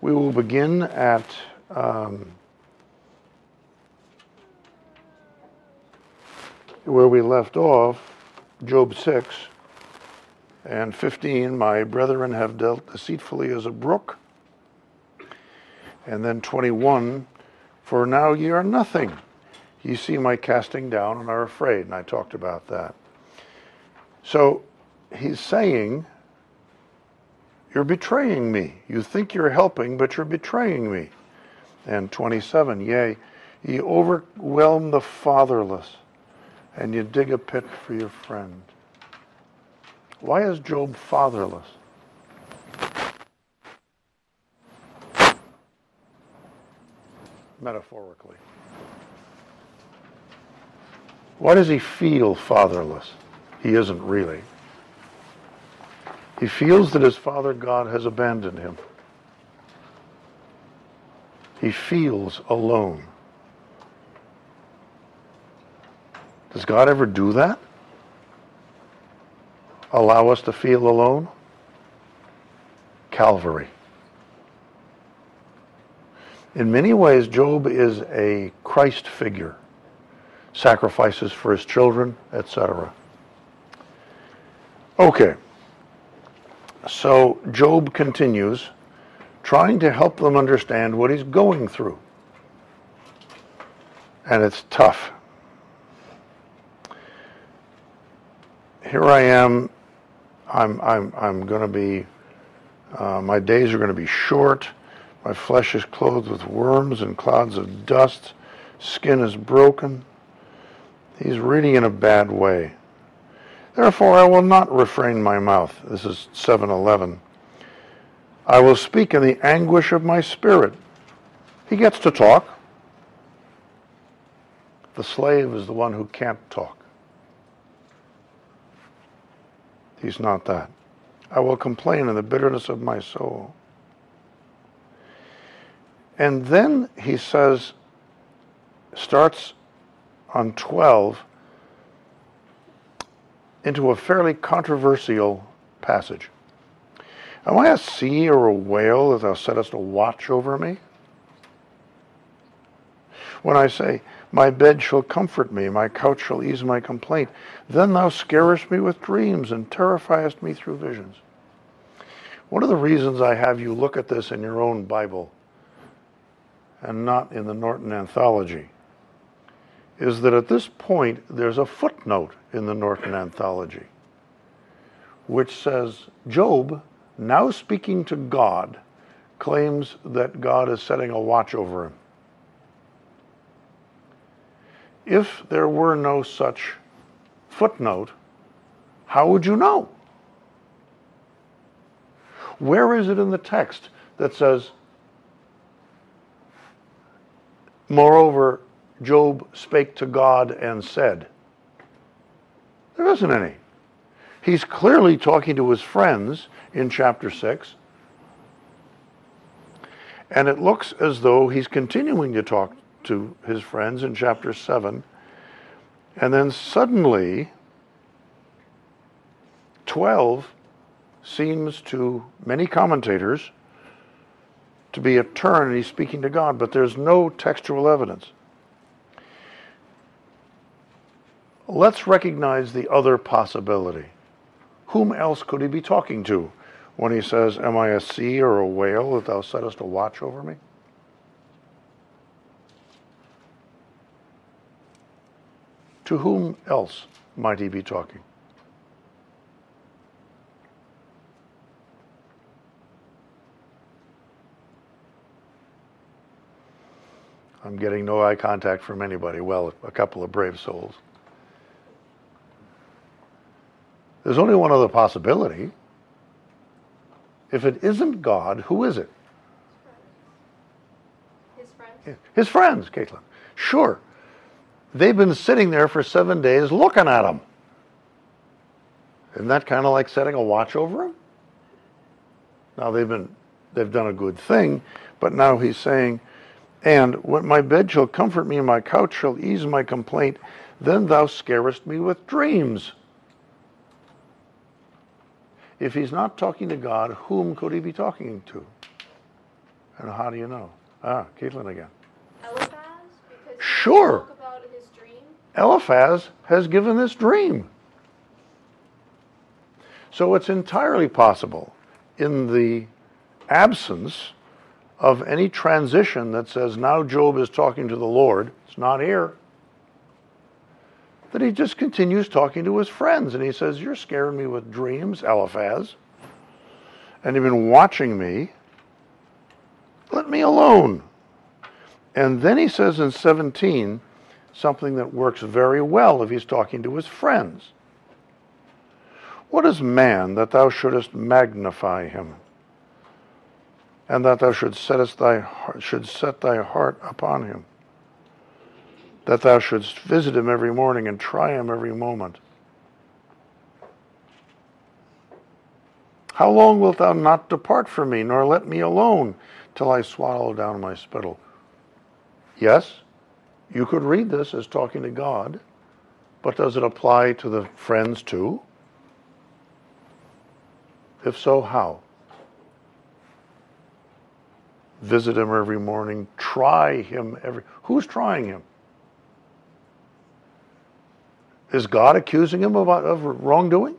We will begin at um, where we left off, Job 6 and 15. My brethren have dealt deceitfully as a brook. And then 21, for now ye are nothing. Ye see my casting down and are afraid. And I talked about that. So he's saying, You're betraying me. You think you're helping, but you're betraying me. And 27, Yea, ye overwhelm the fatherless, and you dig a pit for your friend. Why is Job fatherless? Metaphorically. Why does he feel fatherless? He isn't really. He feels that his father God has abandoned him. He feels alone. Does God ever do that? Allow us to feel alone? Calvary. In many ways, Job is a Christ figure. Sacrifices for his children, etc. Okay. So Job continues trying to help them understand what he's going through. And it's tough. Here I am. I'm, I'm, I'm going to be, uh, my days are going to be short. My flesh is clothed with worms and clouds of dust. Skin is broken. He's reading in a bad way. Therefore I will not refrain my mouth. This is 711. I will speak in the anguish of my spirit. He gets to talk. The slave is the one who can't talk. He's not that. I will complain in the bitterness of my soul. And then he says, starts on 12 into a fairly controversial passage. Am I a sea or a whale that thou settest a watch over me? When I say, My bed shall comfort me, my couch shall ease my complaint, then thou scarest me with dreams and terrifiest me through visions. One of the reasons I have you look at this in your own Bible and not in the Norton Anthology is that at this point there's a footnote in the Norton Anthology which says Job now speaking to God, claims that God is setting a watch over him. If there were no such footnote, how would you know? Where is it in the text that says, Moreover, Job spake to God and said? There isn't any. He's clearly talking to his friends in chapter 6. And it looks as though he's continuing to talk to his friends in chapter 7. And then suddenly, 12 seems to many commentators to be a turn and he's speaking to God, but there's no textual evidence. Let's recognize the other possibility. Whom else could he be talking to when he says, Am I a sea or a whale that thou settest a watch over me? To whom else might he be talking? I'm getting no eye contact from anybody. Well, a couple of brave souls. There's only one other possibility. If it isn't God, who is it? His friends. His friends, Caitlin. Sure. They've been sitting there for seven days looking at him. Isn't that kind of like setting a watch over him? Now they've been they've done a good thing, but now he's saying, and when my bed shall comfort me and my couch shall ease my complaint, then thou scarest me with dreams. If he's not talking to God, whom could he be talking to? And how do you know? Ah, Caitlin again. Eliphaz? Sure. About his dream. Eliphaz has given this dream. So it's entirely possible in the absence of any transition that says now Job is talking to the Lord, it's not here, that he just continues talking to his friends and he says, You're scaring me with dreams, Eliphaz, and you've been watching me. Let me alone. And then he says in 17 something that works very well if he's talking to his friends. What is man that thou shouldest magnify him, and that thou shouldst set thy should set thy heart upon him, that thou shouldst visit him every morning and try him every moment? How long wilt thou not depart from me, nor let me alone till I swallow down my spittle? Yes, you could read this as talking to God, but does it apply to the friends too? If so, how? Visit him every morning, try him every. Who's trying him? Is God accusing him of, of wrongdoing?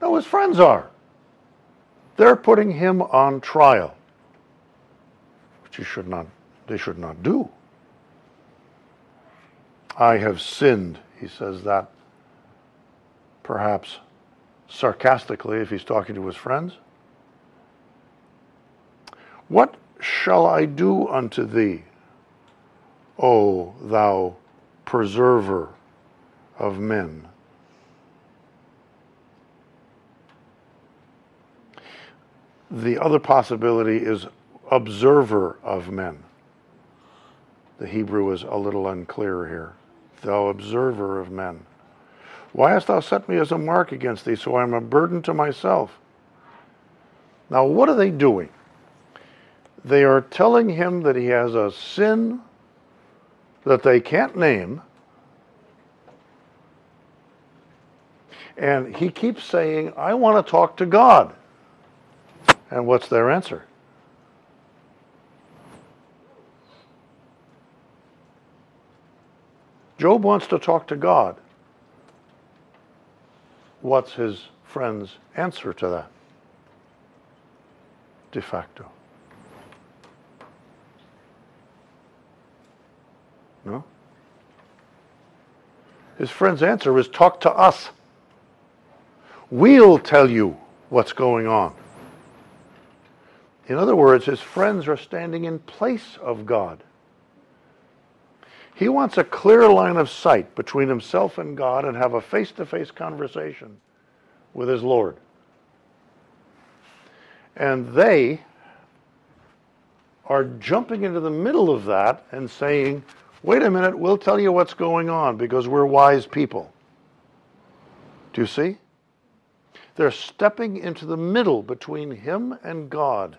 No, his friends are. They're putting him on trial, which he should not, they should not do. I have sinned, he says that perhaps sarcastically if he's talking to his friends. What shall I do unto thee, O thou preserver of men? The other possibility is observer of men. The Hebrew is a little unclear here. Thou observer of men. Why hast thou set me as a mark against thee, so I am a burden to myself? Now, what are they doing? They are telling him that he has a sin that they can't name. And he keeps saying, I want to talk to God. And what's their answer? Job wants to talk to God. What's his friend's answer to that? De facto. No? His friend's answer is talk to us. We'll tell you what's going on. In other words, his friends are standing in place of God. He wants a clear line of sight between himself and God and have a face to face conversation with his Lord. And they are jumping into the middle of that and saying, wait a minute, we'll tell you what's going on because we're wise people. Do you see? They're stepping into the middle between him and God.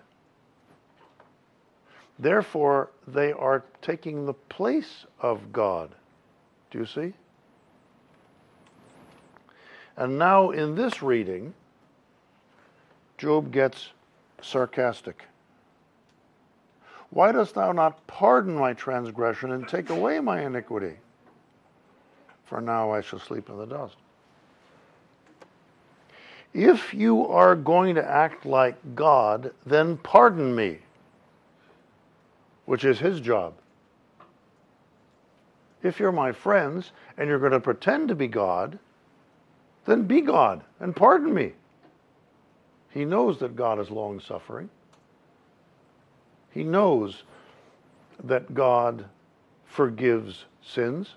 Therefore, they are taking the place of God. Do you see? And now in this reading, Job gets sarcastic. Why dost thou not pardon my transgression and take away my iniquity? For now I shall sleep in the dust. If you are going to act like God, then pardon me which is his job. If you're my friends and you're going to pretend to be God, then be God and pardon me. He knows that God is long suffering. He knows that God forgives sins.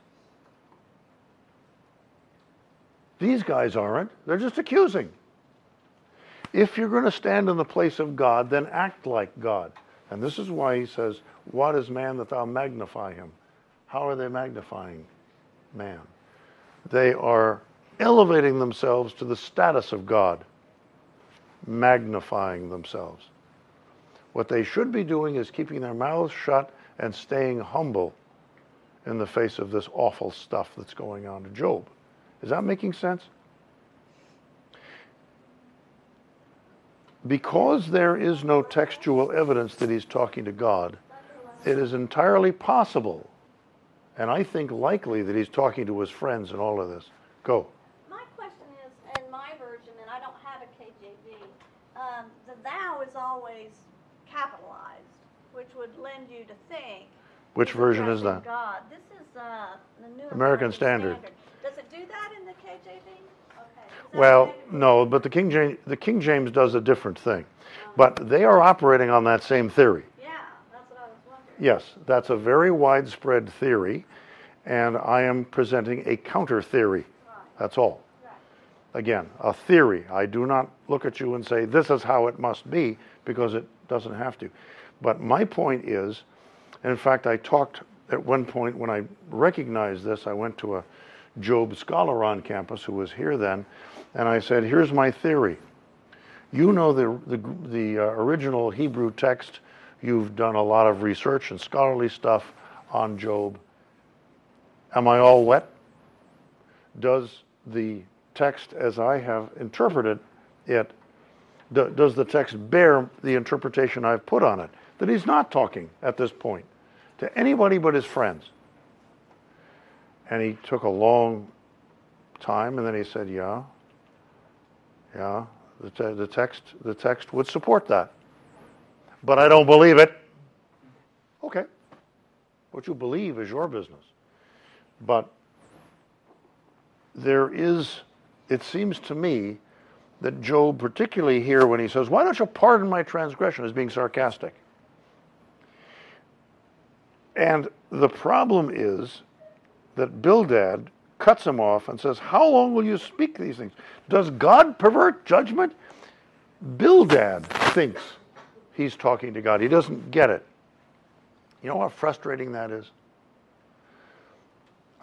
These guys aren't. They're just accusing. If you're going to stand in the place of God, then act like God. And this is why he says, what is man that thou magnify him? How are they magnifying man? They are elevating themselves to the status of God, magnifying themselves. What they should be doing is keeping their mouths shut and staying humble in the face of this awful stuff that's going on to Job. Is that making sense? Because there is no textual evidence that he's talking to God, it is entirely possible, and I think likely, that he's talking to his friends and all of this. Go. My question is, in my version, and I don't have a KJV, um, the thou is always capitalized, which would lend you to think. Which version is that? God. This is uh, the New American Standard. Does it do that in the KJV? Okay. Is that Well, no, but the King James, the King James does a different thing. But they are operating on that same theory. Yeah, that's what I was wondering. Yes, that's a very widespread theory, and I am presenting a counter theory. That's all. Again, a theory. I do not look at you and say, this is how it must be, because it doesn't have to. But my point is, and in fact, I talked at one point when I recognized this, I went to a Job scholar on campus who was here then, and I said, here's my theory. You know the, the, the uh, original Hebrew text. You've done a lot of research and scholarly stuff on Job. Am I all wet? Does the text, as I have interpreted it, do, does the text bear the interpretation I've put on it? That he's not talking at this point to anybody but his friends. And he took a long time, and then he said, "Yeah, yeah, the, te- the text, the text would support that, but I don't believe it." Okay, what you believe is your business, but there is, it seems to me, that Job, particularly here when he says, "Why don't you pardon my transgression?" is being sarcastic. And the problem is that Bildad cuts him off and says, How long will you speak these things? Does God pervert judgment? Bildad thinks he's talking to God. He doesn't get it. You know how frustrating that is?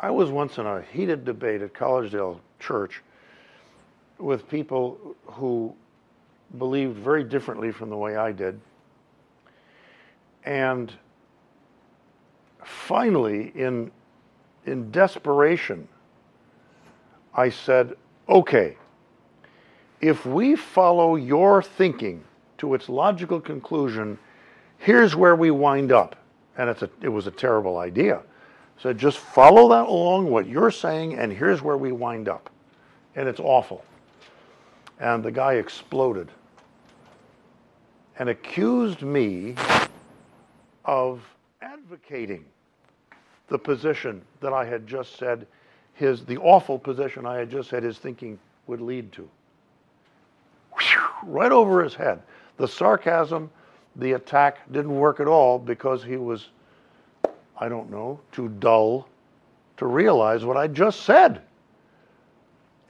I was once in a heated debate at Collegedale Church with people who believed very differently from the way I did. And finally, in, in desperation, I said, okay, if we follow your thinking to its logical conclusion, here's where we wind up. And it's a, it was a terrible idea. So just follow that along, what you're saying, and here's where we wind up. And it's awful. And the guy exploded and accused me of advocating the position that I had just said his the awful position I had just said his thinking would lead to. Right over his head. The sarcasm, the attack didn't work at all because he was I don't know, too dull to realize what I just said.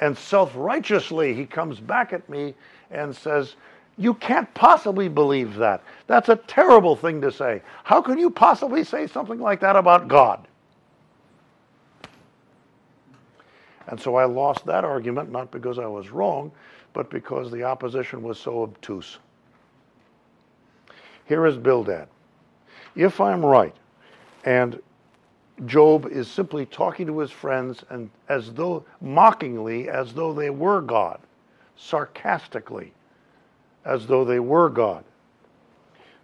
And self righteously, he comes back at me and says, You can't possibly believe that. That's a terrible thing to say. How can you possibly say something like that about God? And so I lost that argument, not because I was wrong, but because the opposition was so obtuse. Here is Bildad. If I'm right, and Job is simply talking to his friends and as though mockingly, as though they were God, sarcastically, as though they were God.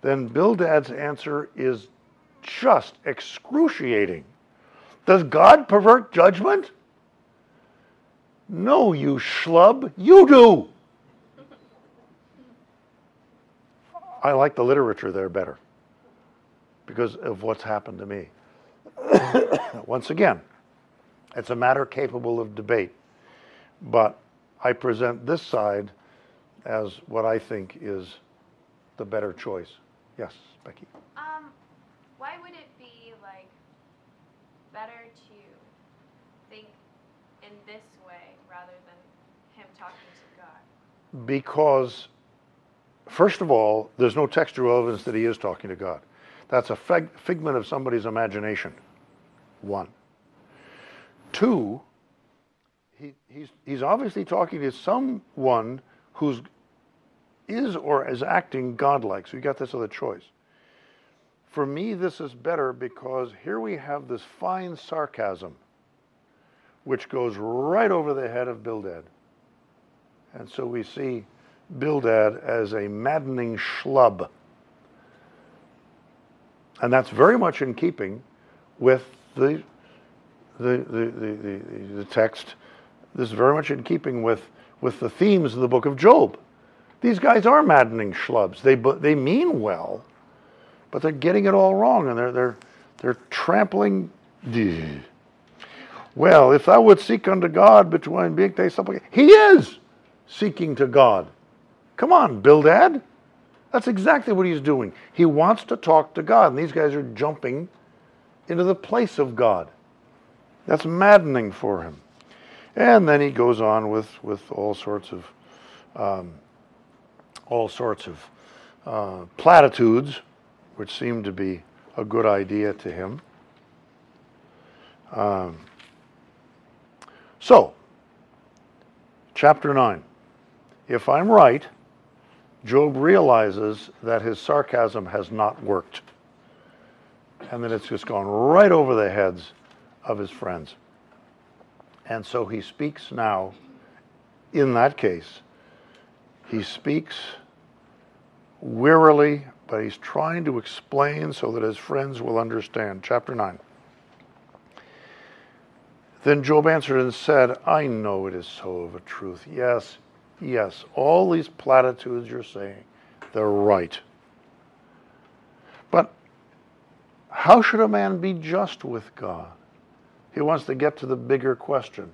Then Bildad's answer is just excruciating. Does God pervert judgment? No, you schlub, you do. I like the literature there better because of what's happened to me. Once again, it's a matter capable of debate, but I present this side as what I think is the better choice. Yes, Becky. Um, why would it be like better to think in this way rather than him talking to God? Because, first of all, there's no textual evidence that he is talking to God. That's a fig- figment of somebody's imagination. One. Two, he, he's, he's obviously talking to someone who's is or is acting godlike. So you got this other choice. For me, this is better because here we have this fine sarcasm which goes right over the head of Bildad. And so we see Bildad as a maddening schlub. And that's very much in keeping with the, the, the, the, text. This is very much in keeping with, with the themes of the book of Job. These guys are maddening schlubs. They, they mean well, but they're getting it all wrong and they're, they're, they're trampling. Well, if thou would seek unto God between being they supplicate, he is seeking to God. Come on, Bildad. That's exactly what he's doing. He wants to talk to God, and these guys are jumping into the place of God. That's maddening for him. And then he goes on with, with all sorts of um, all sorts of uh, platitudes, which seem to be a good idea to him. Um, so, chapter 9. If I'm right, Job realizes that his sarcasm has not worked and that it's just gone right over the heads of his friends. And so he speaks now, in that case, he speaks wearily, but he's trying to explain so that his friends will understand. Chapter 9. Then Job answered and said, I know it is so of a truth. Yes, yes, all these platitudes you're saying, they're right. But how should a man be just with God? He wants to get to the bigger question.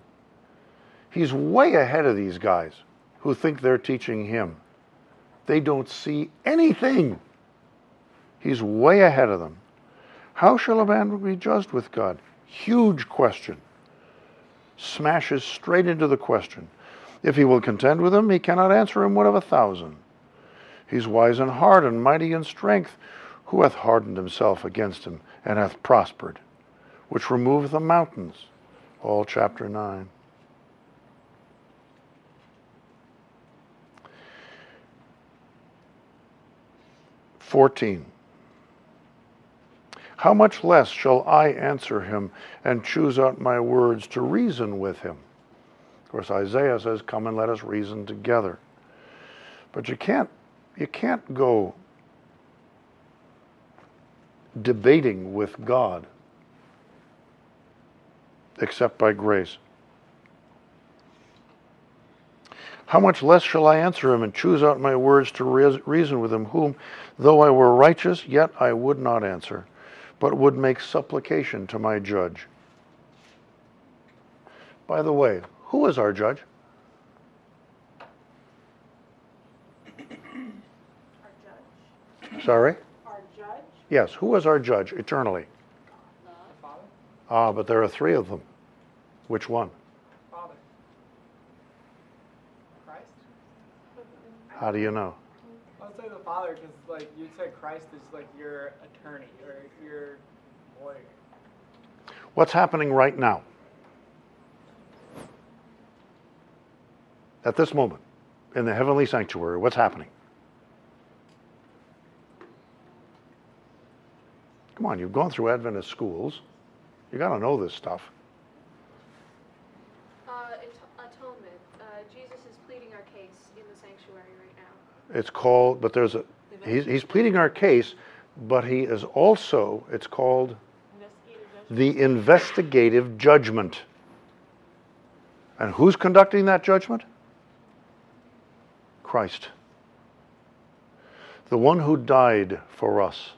He's way ahead of these guys who think they're teaching him. They don't see anything. He's way ahead of them. How shall a man be just with God? Huge question. Smashes straight into the question. If he will contend with him, he cannot answer him one of a thousand. He's wise in heart and mighty in strength. Who hath hardened himself against him and hath prospered? Which removeth the mountains. All chapter 9. 14. How much less shall I answer him and choose out my words to reason with him? Of course, Isaiah says, Come and let us reason together. But you can't, you can't go debating with God except by grace. How much less shall I answer him and choose out my words to reason with him, whom, though I were righteous, yet I would not answer, but would make supplication to my judge? By the way, who is our judge? Our judge. Sorry? Our judge? Yes, who is our judge eternally? Ah, but there are three of them. Which one? Father. Christ? How do you know? I'll say the Father because, like, you said Christ is like your attorney or your lawyer. What's happening right now? At this moment, in the heavenly sanctuary, what's happening? Come on, you've gone through Adventist schools. You got to know this stuff. Uh, atonement. Uh, Jesus is pleading our case in the sanctuary right now. It's called, but there's a, he's, he's pleading our case, but he is also, it's called the investigative judgment. And who's conducting that judgment? Christ. The one who died for us.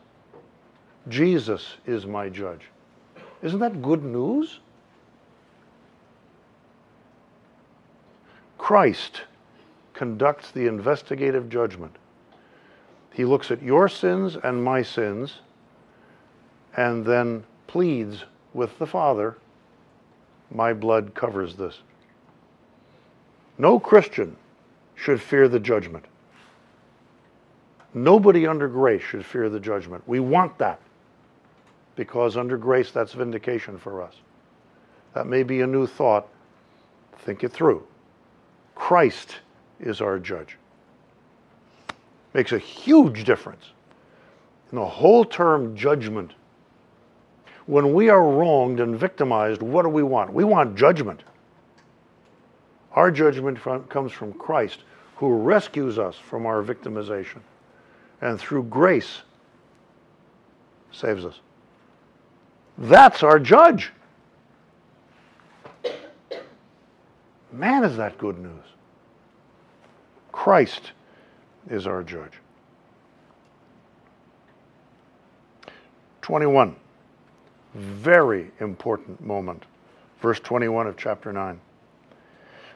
Jesus is my judge. Isn't that good news? Christ conducts the investigative judgment. He looks at your sins and my sins and then pleads with the Father, My blood covers this. No Christian should fear the judgment. Nobody under grace should fear the judgment. We want that because under grace that's vindication for us. That may be a new thought. Think it through. Christ is our judge. Makes a huge difference in the whole term judgment. When we are wronged and victimized, what do we want? We want judgment. Our judgment from, comes from Christ, who rescues us from our victimization and through grace saves us. That's our judge. Man, is that good news. Christ is our judge. 21. Very important moment. Verse 21 of chapter 9.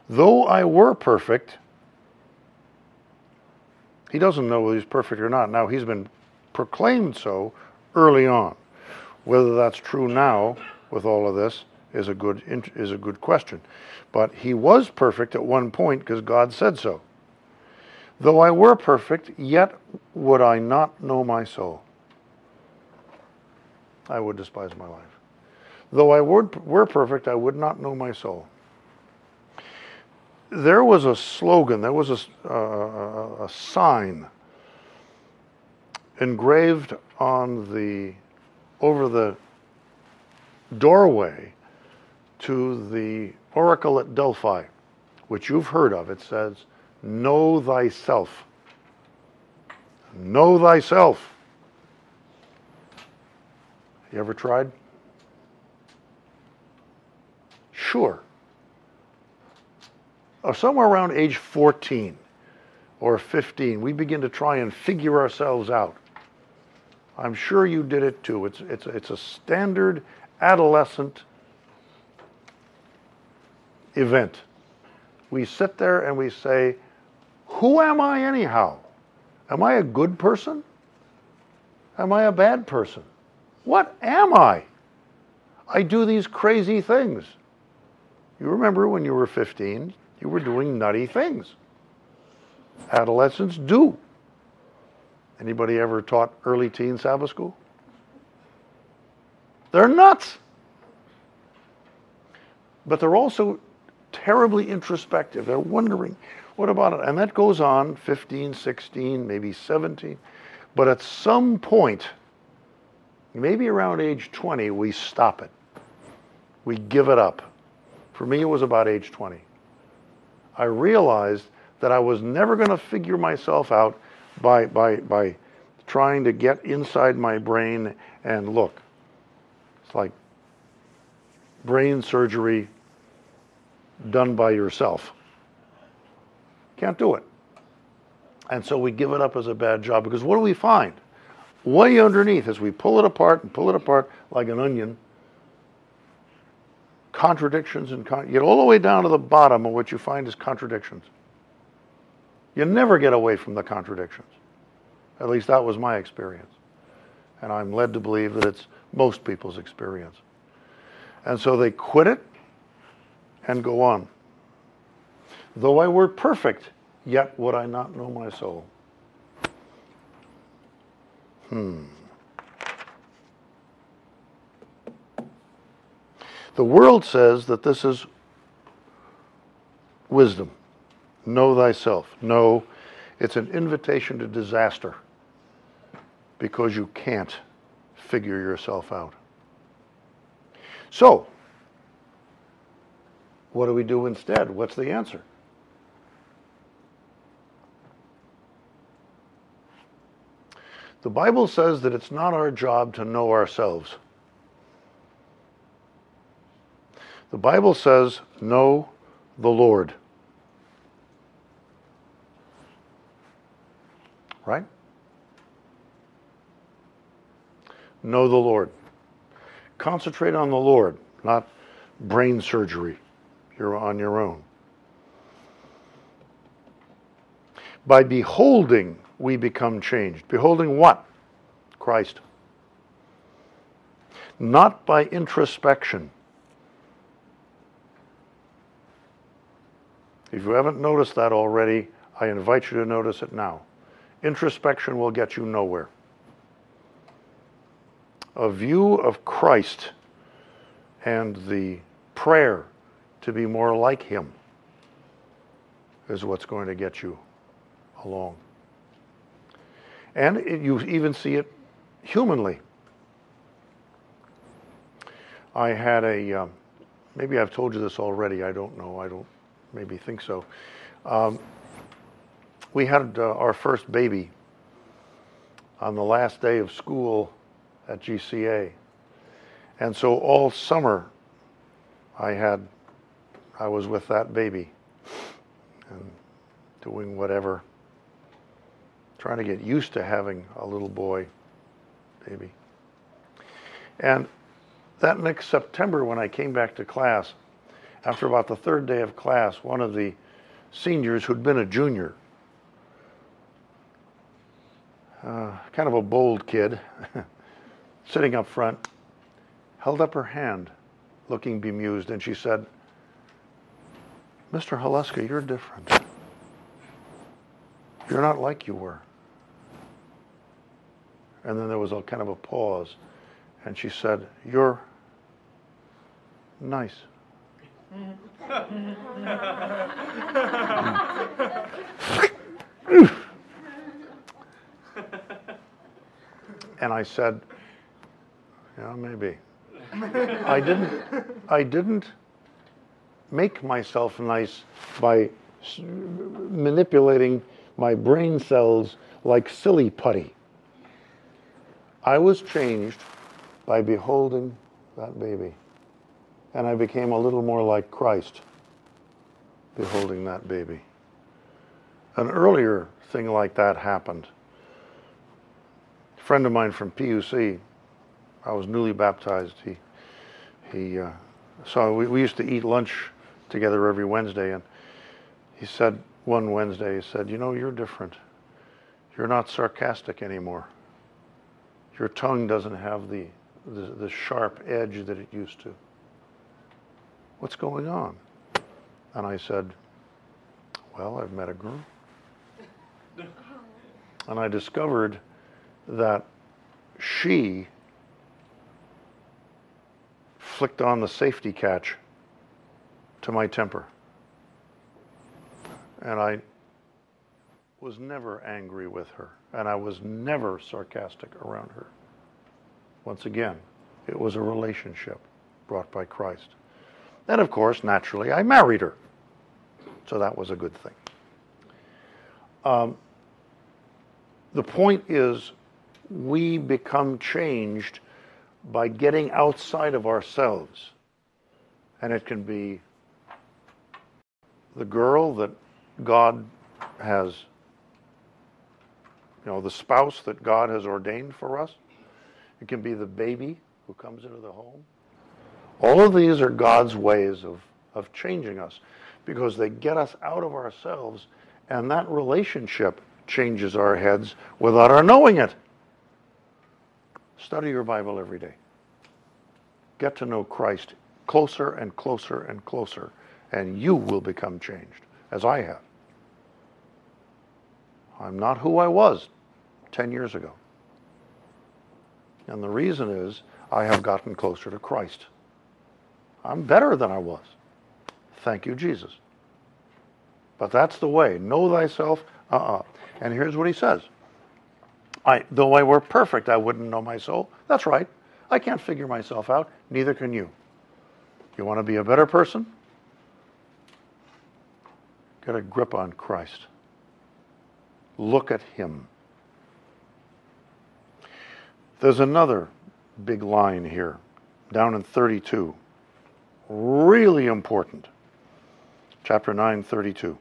Though I were perfect, he doesn't know whether he's perfect or not. Now, he's been proclaimed so early on. Whether that's true now with all of this is a good, is a good question. But he was perfect at one point because God said so. Though I were perfect, yet would I not know my soul. I would despise my life. Though I were, were perfect, I would not know my soul. There was a slogan, there was a, uh, a sign engraved on the over the doorway to the oracle at Delphi, which you've heard of. It says, Know thyself. Know thyself. You ever tried? Sure. Somewhere around age 14 or 15, we begin to try and figure ourselves out. I'm sure you did it too. It's, it's, it's a standard adolescent event. We sit there and we say, Who am I anyhow? Am I a good person? Am I a bad person? What am I? I do these crazy things. You remember when you were 15, you were doing nutty things. Adolescents do. Anybody ever taught early teen Sabbath school? They're nuts. But they're also terribly introspective. They're wondering, what about it? And that goes on 15, 16, maybe 17. But at some point, maybe around age 20, we stop it. We give it up. For me, it was about age 20. I realized that I was never going to figure myself out by, by, by trying to get inside my brain and look. It's like brain surgery done by yourself. Can't do it. And so we give it up as a bad job because what do we find? Way underneath, as we pull it apart and pull it apart like an onion, contradictions and con- get all the way down to the bottom, and what you find is contradictions. You never get away from the contradictions. At least that was my experience. And I'm led to believe that it's most people's experience. And so they quit it and go on. Though I were perfect, yet would I not know my soul. Hmm. The world says that this is wisdom. Know thyself. No, it's an invitation to disaster because you can't figure yourself out. So, what do we do instead? What's the answer? The Bible says that it's not our job to know ourselves. The Bible says, know the Lord. Right? Know the Lord. Concentrate on the Lord, not brain surgery. You're on your own. By beholding, we become changed. Beholding what? Christ. Not by introspection. If you haven't noticed that already, I invite you to notice it now. Introspection will get you nowhere. A view of Christ and the prayer to be more like Him is what's going to get you along. And it, you even see it humanly. I had a, um, maybe I've told you this already, I don't know, I don't maybe think so. Um, we had uh, our first baby on the last day of school at GCA. And so all summer I had I was with that baby and doing whatever trying to get used to having a little boy baby. And that next September when I came back to class after about the third day of class one of the seniors who'd been a junior uh, kind of a bold kid, sitting up front, held up her hand, looking bemused, and she said, Mr. Haluska, you're different. You're not like you were. And then there was a kind of a pause, and she said, You're nice. And I said, yeah, maybe. I didn't, I didn't make myself nice by manipulating my brain cells like silly putty. I was changed by beholding that baby. And I became a little more like Christ beholding that baby. An earlier thing like that happened A friend of mine from PUC, I was newly baptized. He, he, uh, so we, we used to eat lunch together every Wednesday, and he said one Wednesday, he said, "You know, you're different. You're not sarcastic anymore. Your tongue doesn't have the, the, the sharp edge that it used to. What's going on?" And I said, "Well, I've met a girl." and I discovered that she flicked on the safety catch to my temper. And I was never angry with her, and I was never sarcastic around her. Once again, it was a relationship brought by Christ. And of course, naturally, I married her. So that was a good thing. Um, the point is, we become changed by getting outside of ourselves. And it can be the girl that God has, you know, the spouse that God has ordained for us. It can be the baby who comes into the home. All of these are God's ways of, of changing us because they get us out of ourselves, and that relationship changes our heads without our knowing it. Study your Bible every day. Get to know Christ closer and closer and closer, and you will become changed, as I have. I'm not who I was 10 years ago. And the reason is I have gotten closer to Christ. I'm better than I was. Thank you, Jesus. But that's the way. Know thyself. Uh uh-uh. uh And here's what he says I, though I were perfect, I wouldn't know my soul. That's right. I can't figure myself out. Neither can you. You want to be a better person? Get a grip on Christ. Look at Him. There's another big line here, down in 32. Really important. Chapter 9, 32.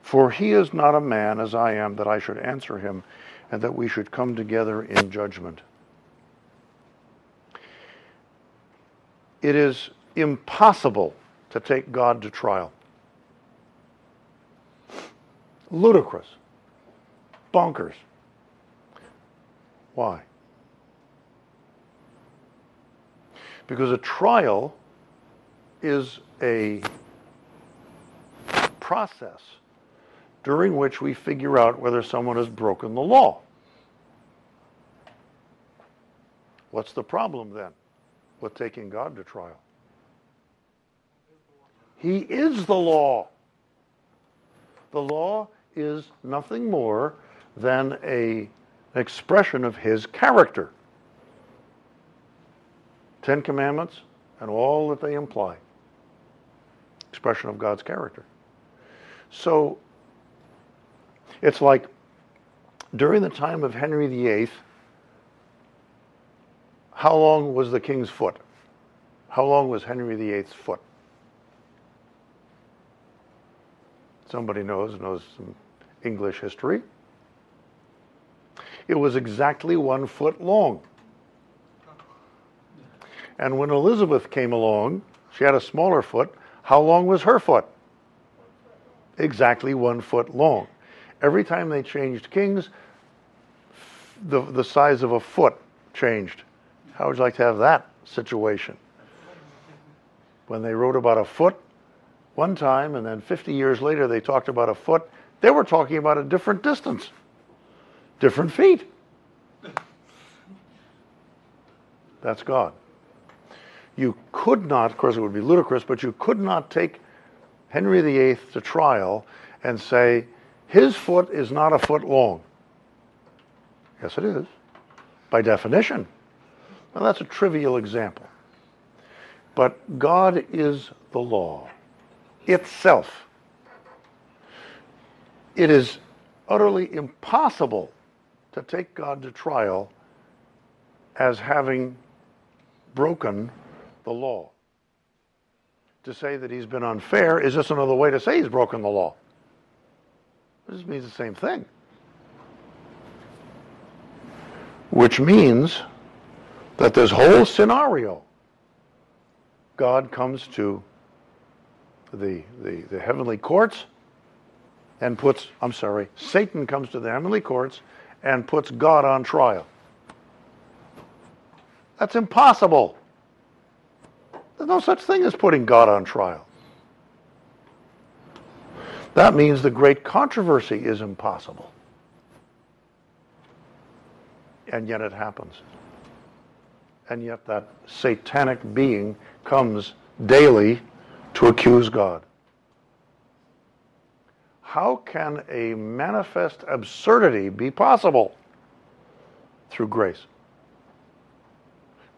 For he is not a man as I am that I should answer him and that we should come together in judgment. It is impossible to take God to trial. Ludicrous. Bonkers. Why? Because a trial is a process during which we figure out whether someone has broken the law. What's the problem then with taking God to trial? He is the law. The law is nothing more than a, an expression of his character. Ten Commandments and all that they imply. Expression of God's character. So It's like during the time of Henry VIII, how long was the king's foot? How long was Henry VIII's foot? Somebody knows, knows some English history. It was exactly one foot long. And when Elizabeth came along, she had a smaller foot. How long was her foot? Exactly one foot long. Every time they changed kings, the, the size of a foot changed. How would you like to have that situation? When they wrote about a foot one time, and then 50 years later they talked about a foot, they were talking about a different distance, different feet. That's God. You could not, of course, it would be ludicrous, but you could not take Henry VIII to trial and say, his foot is not a foot long. Yes, it is, by definition. Now, that's a trivial example. But God is the law itself. It is utterly impossible to take God to trial as having broken the law. To say that he's been unfair is just another way to say he's broken the law. This means the same thing. Which means that this whole scenario, God comes to the, the, the heavenly courts and puts, I'm sorry, Satan comes to the heavenly courts and puts God on trial. That's impossible. There's no such thing as putting God on trial. That means the great controversy is impossible. And yet it happens. And yet that satanic being comes daily to accuse God. How can a manifest absurdity be possible? Through grace.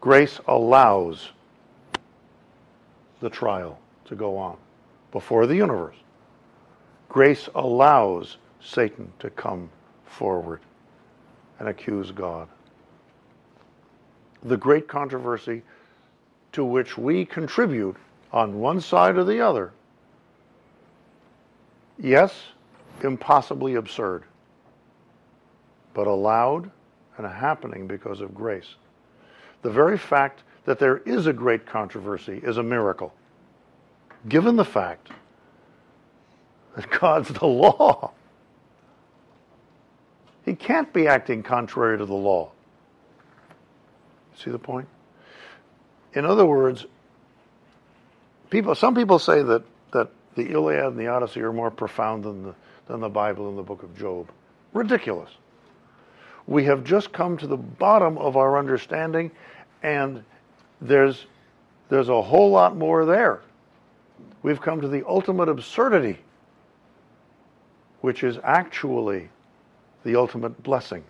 Grace allows the trial to go on before the universe. Grace allows Satan to come forward and accuse God. The great controversy to which we contribute on one side or the other, yes, impossibly absurd, but allowed and happening because of grace. The very fact that there is a great controversy is a miracle, given the fact that God's the law. He can't be acting contrary to the law. See the point? In other words, people some people say that, that the Iliad and the Odyssey are more profound than the, than the Bible and the book of Job. Ridiculous. We have just come to the bottom of our understanding, and there's, there's a whole lot more there. We've come to the ultimate absurdity, which is actually the ultimate blessing.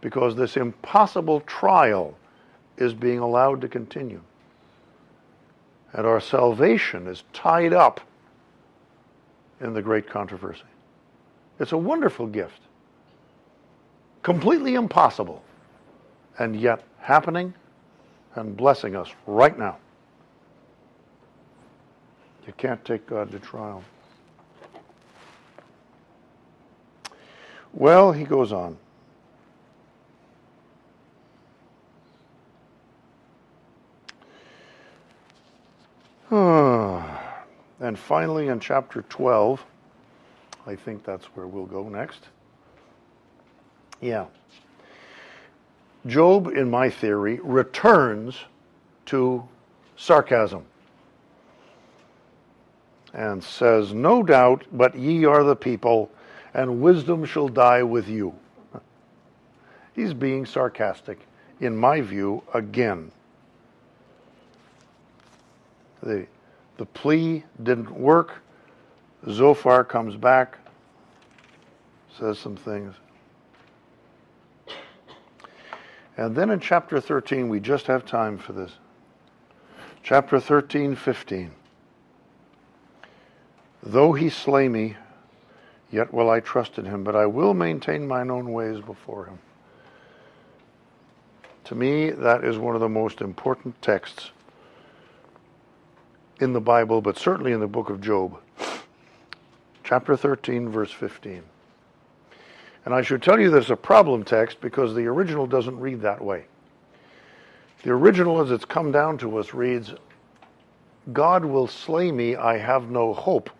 Because this impossible trial is being allowed to continue. And our salvation is tied up in the great controversy. It's a wonderful gift, completely impossible, and yet happening and blessing us right now. You can't take God to trial. Well, he goes on. and finally, in chapter 12, I think that's where we'll go next. Yeah. Job, in my theory, returns to sarcasm and says, No doubt, but ye are the people, and wisdom shall die with you. He's being sarcastic, in my view, again. The, the plea didn't work. Zophar comes back, says some things. And then in chapter 13, we just have time for this. Chapter 13, 15. Though he slay me, yet will I trust in him, but I will maintain mine own ways before him. To me, that is one of the most important texts in the Bible, but certainly in the book of Job. Chapter 13, verse 15. And I should tell you there's a problem text because the original doesn't read that way. The original, as it's come down to us, reads, God will slay me, I have no hope.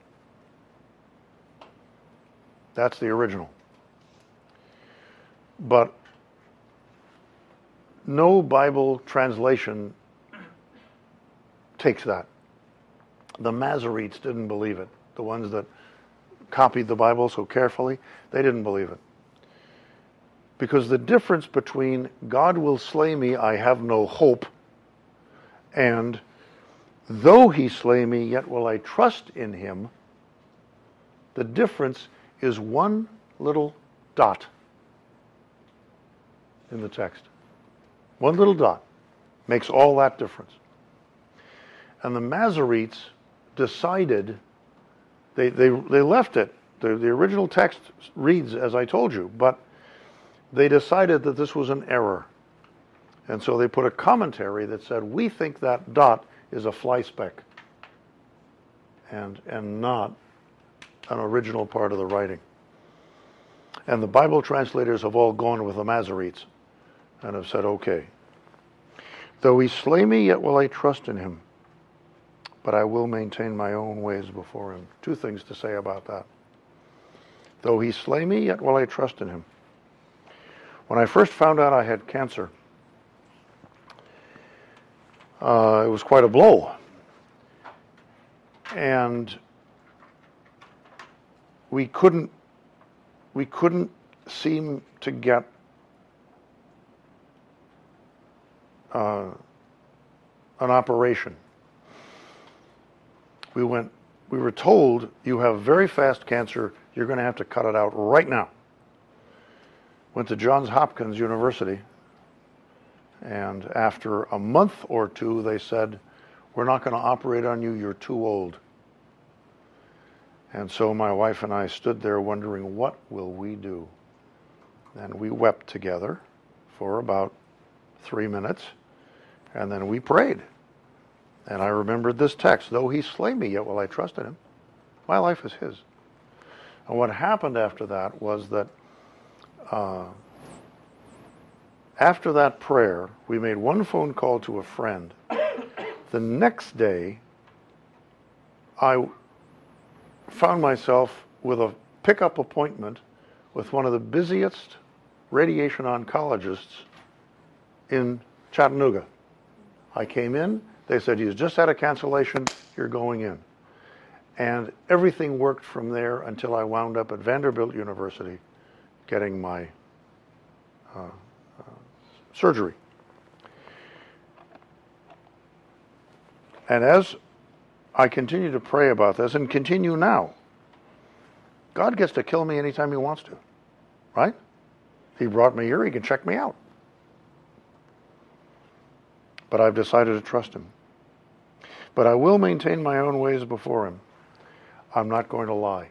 That's the original. But no Bible translation takes that. The Masoretes didn't believe it. The ones that copied the Bible so carefully, they didn't believe it. Because the difference between God will slay me, I have no hope, and though he slay me, yet will I trust in him, the difference is one little dot in the text. One little dot makes all that difference. And the Masoretes decided, they, they, they left it. The, the original text reads as I told you, but they decided that this was an error. And so they put a commentary that said, we think that dot is a fly speck and, and not an original part of the writing. And the Bible translators have all gone with the Masoretes and have said, okay. Though he slay me, yet will I trust in him, but I will maintain my own ways before him. Two things to say about that. Though he slay me, yet will I trust in him. When I first found out I had cancer, uh, it was quite a blow. And we couldn't we couldn't seem to get uh, an operation. We went. We were told you have very fast cancer. You're going to have to cut it out right now. Went to Johns Hopkins University, and after a month or two, they said, "We're not going to operate on you. You're too old." And so my wife and I stood there wondering, what will we do? And we wept together for about three minutes, and then we prayed. And I remembered this text Though he slay me, yet will I trust in him. My life is his. And what happened after that was that uh, after that prayer, we made one phone call to a friend. the next day, I found myself with a pickup appointment with one of the busiest radiation oncologists in Chattanooga. I came in, they said, You just had a cancellation, you're going in. And everything worked from there until I wound up at Vanderbilt University getting my uh, uh, surgery. And as I continue to pray about this and continue now. God gets to kill me anytime He wants to, right? He brought me here, He can check me out. But I've decided to trust Him. But I will maintain my own ways before Him. I'm not going to lie.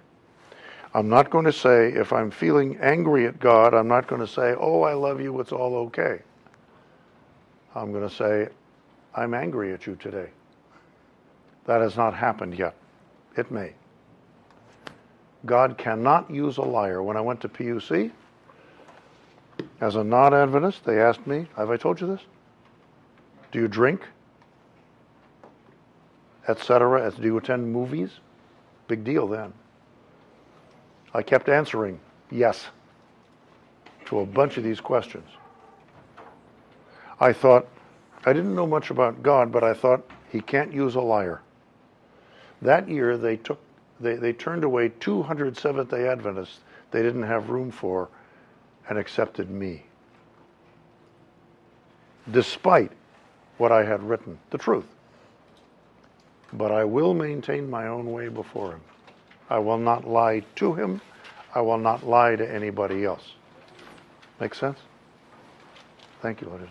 I'm not going to say, if I'm feeling angry at God, I'm not going to say, oh, I love you, it's all okay. I'm going to say, I'm angry at you today. That has not happened yet. It may. God cannot use a liar. When I went to PUC, as a non Adventist, they asked me, Have I told you this? Do you drink? Etc. Do you attend movies? Big deal then. I kept answering yes to a bunch of these questions. I thought, I didn't know much about God, but I thought he can't use a liar. That year, they took they, they turned away 200 Seventh day Adventists they didn't have room for and accepted me. Despite what I had written, the truth. But I will maintain my own way before him. I will not lie to him. I will not lie to anybody else. Make sense? Thank you, gentlemen.